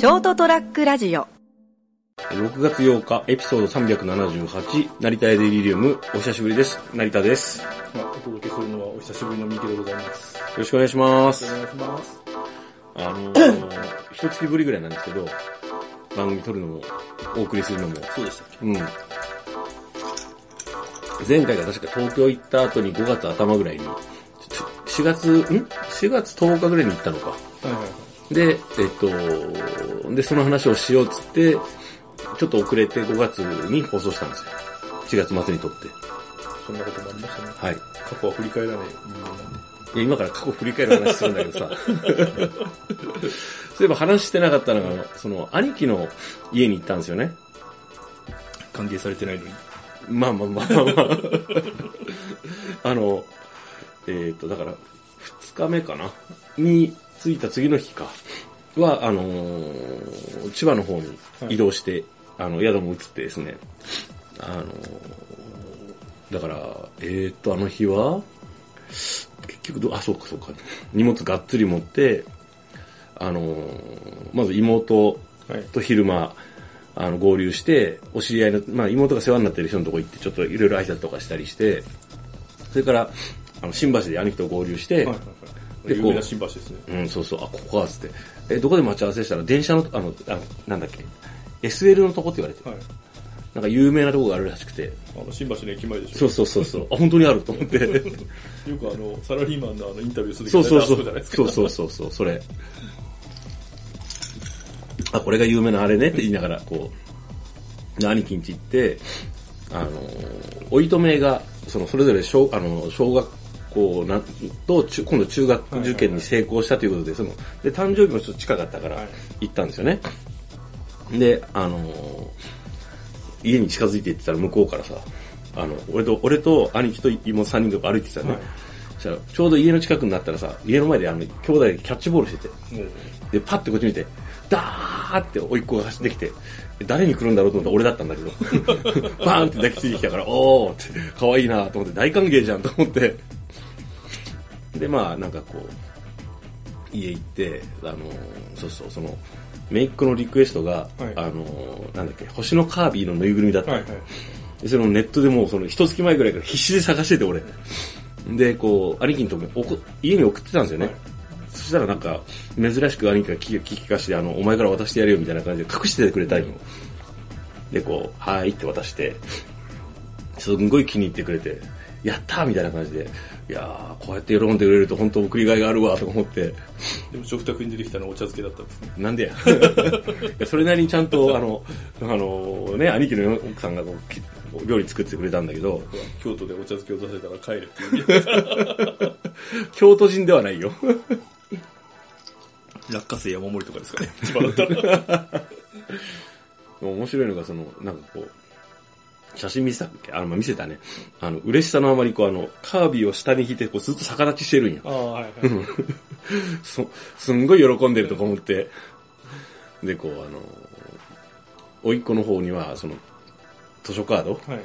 ショートトラックラジオ6月8日、エピソード378、成田エデリリウム、お久しぶりです。成田です。よまあ、お届けするのはお久しぶりのミケでございます。よろしくお願いします。お願いします。あのー、一月ぶりぐらいなんですけど、番組撮るのも、お送りするのも、そうでしたっうん。前回が確か東京行った後に5月頭ぐらいに、ち4月、ん ?4 月10日ぐらいに行ったのか。けはいはいはい。で、えっと、で、その話をしようっつって、ちょっと遅れて5月に放送したんですよ。4月末に撮って。そんなこともありましたね。はい。過去は振り返らない人間なんで。いや今から過去振り返る話するんだけどさ。そういえば話してなかったのが、その、兄貴の家に行ったんですよね。歓迎されてないのに。まあまあまあまあ。あの、えっ、と、だから、二日目かな？に着いた次の日か。は、あのー千葉の方に移動して、あの、宿も移ってですね。あのーだから、えっ、と、あの日は、結局どう、あ、そうかそうか。荷物がっつり持って、あのーまず妹はい。と昼間、あの、合流して、お知り合いの、まあ、妹が世話になってる人のとこ行って、ちょっといろいろ挨拶とかしたりして、それから、あの、新橋で兄貴と合流して、はいはいはい。で有名な新橋ですね。うん、そうそう、あ、ここか、つって。え、どこで待ち合わせしたら、電車の、あの、あのなんだっけ、SL のとこって言われて、はい。なんか有名なとこがあるらしくて、あの、新橋の駅前でしょ。そうそうそうそう、あ、本当にあると思って。よくあの、サラリーマンのあの、インタビューするそうそうそう。そうそうそうそう、それ。あ、これが有名なあれねって言いながら、こう、で兄貴んち行って、あの、おいとめが、その、それぞれ小、あの、小学校なと、中今度中学受験に成功したということで、その、で、誕生日もちょっと近かったからはい、行ったんですよね。で、あの、家に近づいていってたら向こうからさ、あの、俺と、俺と兄貴と妹3人とか歩いてきたね。はい。そしたら、ちょうど家の近くになったらさ、家の前であの、兄弟でキャッチボールしてて、で、パッてこっち見て、ダーって甥っ子が走ってきて、誰に来るんだろうと思ったら俺だったんだけど、バーンって抱きついてきたから、おーって、可愛いなと思って、大歓迎じゃんと思って、で、まあ、なんかこう、家行って、あの、そうそう、その、メイクのリクエストが、はいあの、なんだっけ、星のカービィのぬいぐるみだったのはいはい。でそれをネットでもうその一月前ぐらいから必死で探してて俺。で、こう、兄貴におこ家に送ってたんですよね。はいそしたらなんか、珍しく兄貴が聞き聞きかして、あの、お前から渡してやるよみたいな感じで隠しててくれたんよ。で、こう、はーいって渡して、すんごい気に入ってくれて、やったーみたいな感じで、いやー、こうやって喜んでくれると本当送りがいがあるわとか思って、でも食卓に出てきたのはお茶漬けだったんですね。なんでや？いやそれなりにちゃんと、あの、あの、ね、兄貴の奥さんがこうき料理作ってくれたんだけど、京都でお茶漬けを出せたら帰れって。京都人ではないよ。落花生山盛りとかですかね。千葉だったら。面白いのが、その、なんかこう、写真見せたっけ？あの、まあ見せたね。あの、嬉しさのあまり、こう、あの、カービィを下に引いて、こう、ずっと逆立ちしてるんよ。ああ、はいはい。そ、すんごい喜んでるとか思って。で、こう、あの、甥っ子の方には、その、図書カードはい。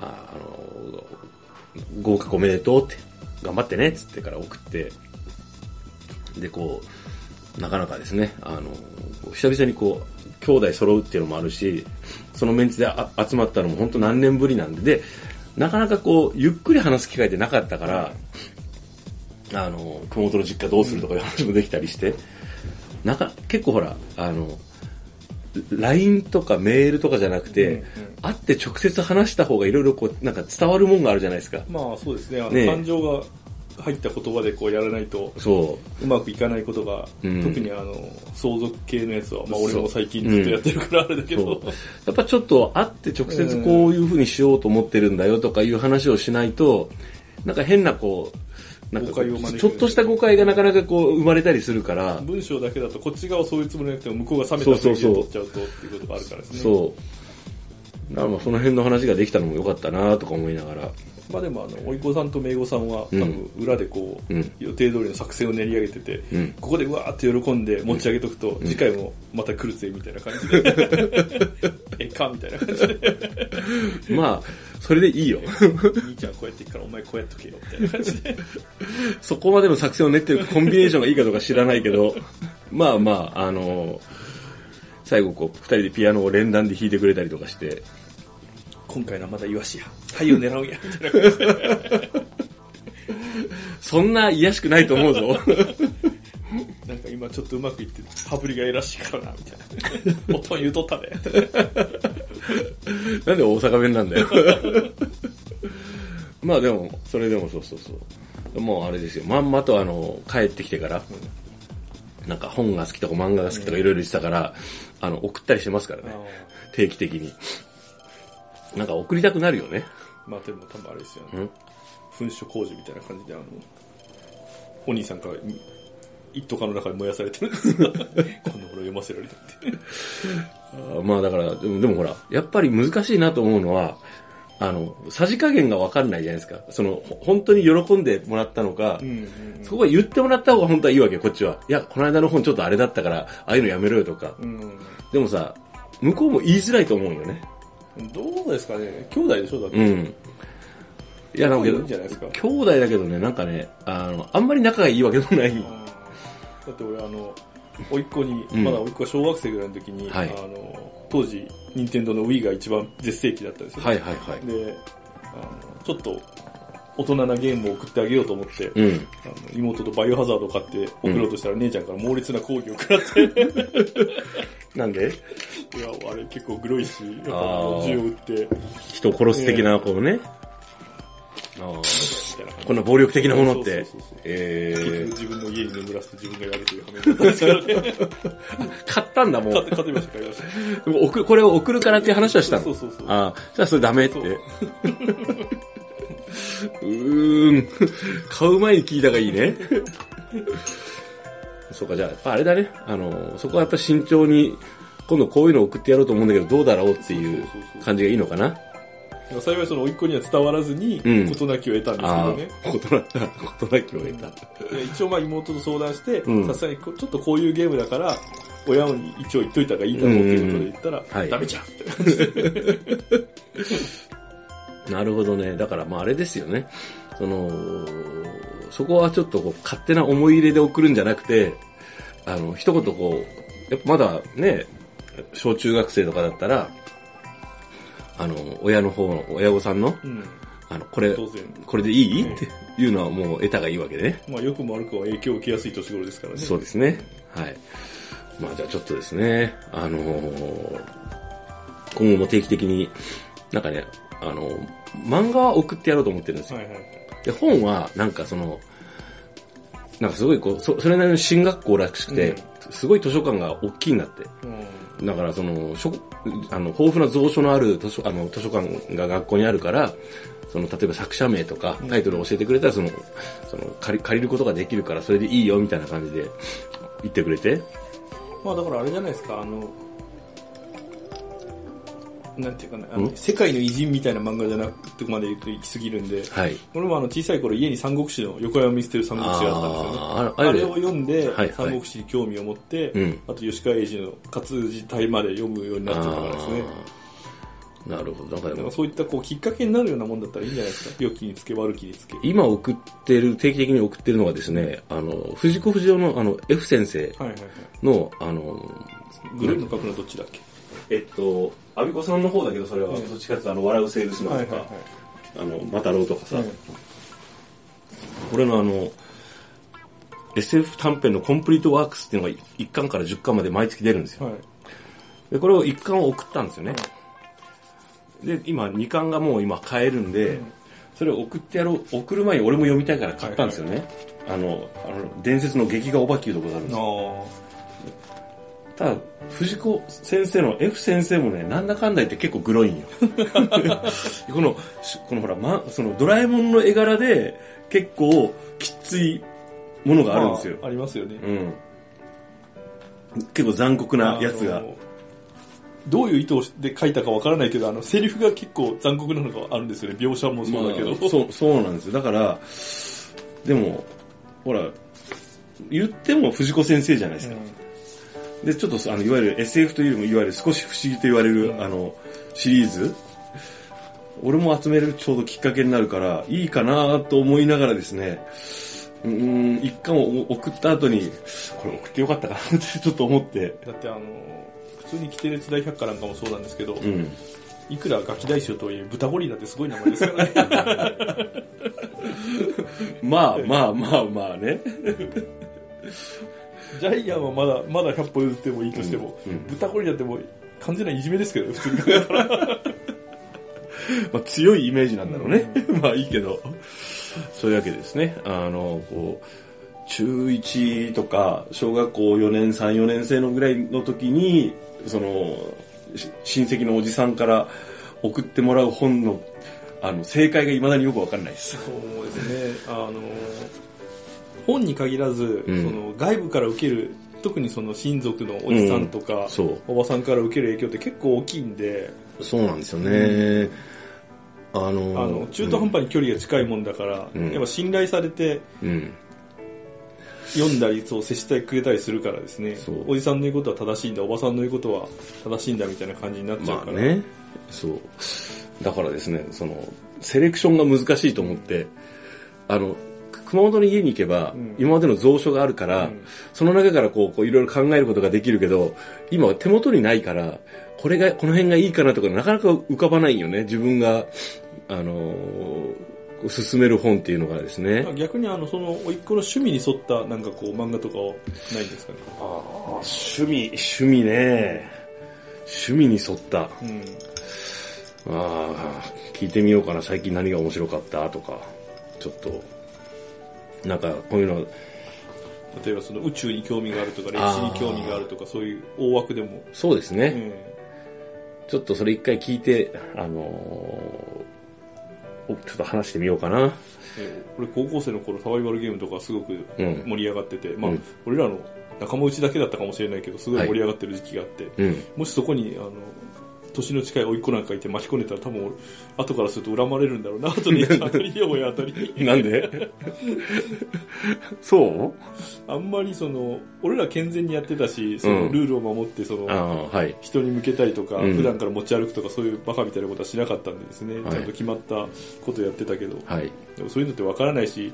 ああの、合格おめでとうって、頑張ってねっつってから送って、で、こう、なかなかですね、あの、久々にこう、兄弟揃うっていうのもあるし、そのメンツであ集まったのも本当何年ぶりなんで、で、なかなかこう、ゆっくり話す機会ってなかったから、あの、熊本の実家どうするとかいう話もできたりして、なんか、結構ほら、あの、LINE とかメールとかじゃなくて、会って直接話した方がいろいろこう、なんか伝わるもんがあるじゃないですか。まあそうですね。あのねえ感情が入った言葉でこうやらないと、そうまくいかないことが、うん特にあの、相続系のやつは、まあそう俺も最近ずっとやってるからあれだけう。そどう、。やっぱちょっと会って直接こういう風にしようと思ってるんだよとかいう話をしないと、なんか変なこう、なんかちょっとした誤解がなかなかこう生まれたりするから、文章だけだとこっち側はそういうつもりなくても向こうが冷めた雰囲気を取っちゃうとっていうことがあるからですね。そう。だからまあその辺の話ができたのも良かったなとか思いながら、まあでもあの、おいこさんとめいごさんは、多分裏でこう、うん。予定通りの作戦を練り上げてて、うん。ここでうわーって喜んで持ち上げとくと、次回もまた来るぜみたいな感じで、えかみたいな感じで、まあ、それでいいよ。兄ちゃんこうやっていくからお前こうやっとけよみたいな感じで。そこまでの作戦を練ってるコンビネーションがいいかどうか知らないけど、まあまあ、あの、最後こう、二人でピアノを連弾で弾いてくれたりとかして、今回のはまだイワシや。太陽狙うんや。みたいな。そんな癒しくないと思うぞ。なんか今ちょっとうまくいって、羽振りがええらしいからな、みたいな。音言うとったで。なんで大阪弁なんだよ。まあでも、それでもそうそうそう。もうあれですよ、まんまとあの、帰ってきてから、なんか本が好きとか漫画が好きとかいろいろ言ってたから、あの、送ったりしてますからね。定期的に。なんか送りたくなるよね。まあでも多分あれですよ、ねうん。噴書工事みたいな感じで、あの、お兄さんから一斗缶の中に燃やされてるんですよ。こんな頃読ませられたって。まあだから、でもでもほら、やっぱり難しいなと思うのは、あの、さじ加減がわかんないじゃないですか。その、ほ本当に喜んでもらったのか、うんそこは言ってもらった方が本当はいいわけよ、こっちは。いや、この間の本ちょっとあれだったから、ああいうのやめろよとか。うん。うん。でもさ、向こうも言いづらいと思うよね。どうですかね兄弟でしょだって。うん。いや、なんかけいんじゃないですか。兄弟だけどね、なんかね、あの、あんまり仲がいいわけでもない。だって俺あの、甥っ子に、うんまだ甥っ子が小学生ぐらいの時に、はいあの、当時、任天堂の Wii が一番絶盛期だったんですよ。はいはいはい。で、あの、ちょっと、大人なゲームを送ってあげようと思って、うん。あの妹とバイオハザードを買って送ろうとしたら、姉ちゃんから猛烈な抗議を食らって、い なんで？や、あれ結構グロいし、やっぱ銃を撃って、み人を殺す的な、こうね。あーこんな暴力的なものって。えー、自分の家に眠らせて自分がやるというね。買ったんだ、もう買って、。買ってみました、買いました。でも送るこれを送るからっていう話はしたの？そうそうそう。ああ、じゃあそれダメって。うーん。買う前に聞いたがいいね。そうか、じゃあ、やっぱあれだね。あの、そこはやっぱ慎重に、今度こういうの送ってやろうと思うんだけど、どうだろうっていう感じがいいのかな？幸いその甥っ子には伝わらずに、うん事なきを得たんですけどね。、ことなった、ことなきを得た。で一応まあ妹と相談してうん、さすがにこちょっとこういうゲームだから、親に一応言っといた方がいいだろうっていうことで言ったら、はいダメじゃんって。なるほどね。だからまああれですよね。その、そこはちょっとこう勝手な思い入れで送るんじゃなくて、あの、一言こう、やっぱまだね、小中学生とかだったら、あの、親の方の、親御さんの、うん。あの、これ、当然。これでいい？うんっていうのはもう得たがいいわけでね。まあ良くも悪くは影響を受けやすい年頃ですからね。そうですね。はい。まあじゃあちょっとですね、あのー今後も定期的に、なんかね、あの漫画は送ってやろうと思ってるんですよ。はいはいはい。で、本は、なんかその、なんかすごいこう、そそれなりの進学校らしくて、すごい図書館が大きいんだって。うん。だからその、しょあの豊富な蔵書のある図書あの図書館が学校にあるから、その、例えば作者名とかタイトルを教えてくれたら、その、その借り、借りることができるから、それでいいよ、みたいな感じで言ってくれて。まあだからあれじゃないですか、あの、なんていうかな、あのん？世界の偉人みたいな漫画じゃなくてまで言うと行き過ぎるんで、はい。俺もあの小さい頃家に三国志の横山見捨てる三国志があったんですよね。あーああれを読んで、はいはい三国志に興味を持って、うんあと吉川英治の活字体まで読むようになってたからですね。なるほど。だからそういったこうきっかけになるようなもんだったらいいんじゃないですか？良きにつけ悪きにつけ。今送ってる、定期的に送ってるのがですね、あの、藤子不二雄のあの、F 先生はいはいはい。の、あの、グルーの書くのどっちだっけ、えっと、アビコさんの方だけど、それは、うんどっちかっていうと、あの、笑うセールスマンとか、あの、マタロウとかさ、これのあの、SF 短編のコンプリートワークスっていうのが1巻から10巻まで毎月出るんですよ。はい。はい。で、これを1巻を送ったんですよね。で、今2巻がもう今買えるんで、それを送ってやろう、送る前に俺も読みたいから買ったんですよね。あの、あの、伝説の劇画おばきゅうとかがあるんですよ。あただ、藤子先生の F 先生もね、なんだかんだ言って結構グロいんよ。この、しこのほら、ま、そのドラえもんの絵柄で結構きついものあ。があるんですよ。まあありますよね。うん。結構残酷なやつがどういう意図で書いたかわからないけど、あの、セリフが結構残酷なのがあるんですよね。描写もそうだけど。まあそう、そうなんですよ。だから、でも、ほら、言っても藤子先生じゃないですか。で、ちょっとあの、いわゆる SF というよりも、いわゆる少し不思議と言われる、うんあの、シリーズ俺も集めるちょうどきっかけになるから、いいかなと思いながらですね、うーん、一巻を送った後に、これ送ってよかったかなってちょっと思って、だってあの、普通にキテレツ大百科なんかもそうなんですけど、うん。いくらガキ大将とはいえ、豚ゴリラってすごい名前ですからね。まあまあまあまあね。ジャイアンはまだ、まだ100歩譲ってもいいとしても、うんうん豚ゴリラってもう完全ないじめですけどね、普通に考えたら。まあ、強いイメージなんだろうね。まあいいけど。そういうわけですね。あの、こう、中1とか、小学校4年、3、4年生のぐらいの時に、その、し親戚のおじさんから送ってもらう本の、あの、正解が未だによくわかんないです。そうですね。あの、本に限らず、うんその外部から受ける、特にその親族のおじさんとか、そう。おばさんから受ける影響って結構大きいんで、そうなんですよね。あの、あの中途半端に距離が近いもんだから、うんやっぱ信頼されてうん。読んだりそう接してくれたりするからですねおじさんの言うことは正しいんだおばさんの言うことは正しいんだみたいな感じになっちゃうから、まあね。そう。だからですね、その、セレクションが難しいと思って、あの、熊本の家に行けば、うん今までの蔵書があるから、うんその中からこう、こういろいろ考えることができるけど、今は手元にないから、これが、この辺がいいかなとか、なかなか浮かばないよね。自分が、あの進める本っていうのがですね。逆にあのその甥っ子の趣味に沿ったなんかこう漫画とかはないんですかね？ああ、趣味、趣味ね。趣味に沿った。うんああ、聞いてみようかな。最近何が面白かったとか、ちょっと、なんかこういうの、例えばその宇宙に興味があるとか歴史に興味があるとかそういう大枠でも、そうですね。えちょっとそれ一回聞いて、あのーおちょっと話してみようかな。え俺高校生の頃サバイバルゲームとかすごくうん。盛り上がってて、まあうん俺らの仲間内だけだったかもしれないけどすごい盛り上がってる時期があって、うん。もしそこにあの年の近い甥っ子なんかいて巻き込んでたら多分俺後からすると恨まれるんだろうな後に当たりよ当たり。なんで？そう？あんまりその俺ら健全にやってたしそのうん。ルールを守ってその、ああ、はい。人に向けたりとか、うん。普段から持ち歩くとかそういうバカみたいなことはしなかったんでですね、はい。ちゃんと決まったことやってたけど、はい。でもそういうのってわからないし、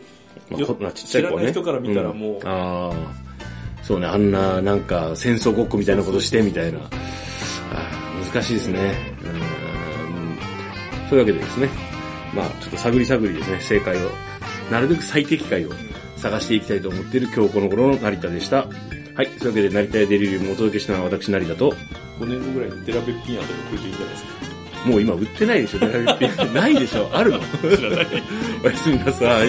まあ、よこんなちっちゃい子はね。知らない人から見たらもうん。ああ、そうね、あんな、なんか、戦争ごっこみたいなことして、みたいな。ああ難しいですね。うん。そういうわけでですね、まあ、ちょっと探り探りですね、正解を、なるべく最適解を探していきたいと思っている今日この頃の成田でした。はい、そういうわけで、成田やデリリウムをお届けしたのは私、成田と、5年後ぐらいにデラベッピンアとか来るといいんじゃないですか。もう今売ってないでしょ、デラビッピないでしょ、あるの？知らない。おやすみなさい。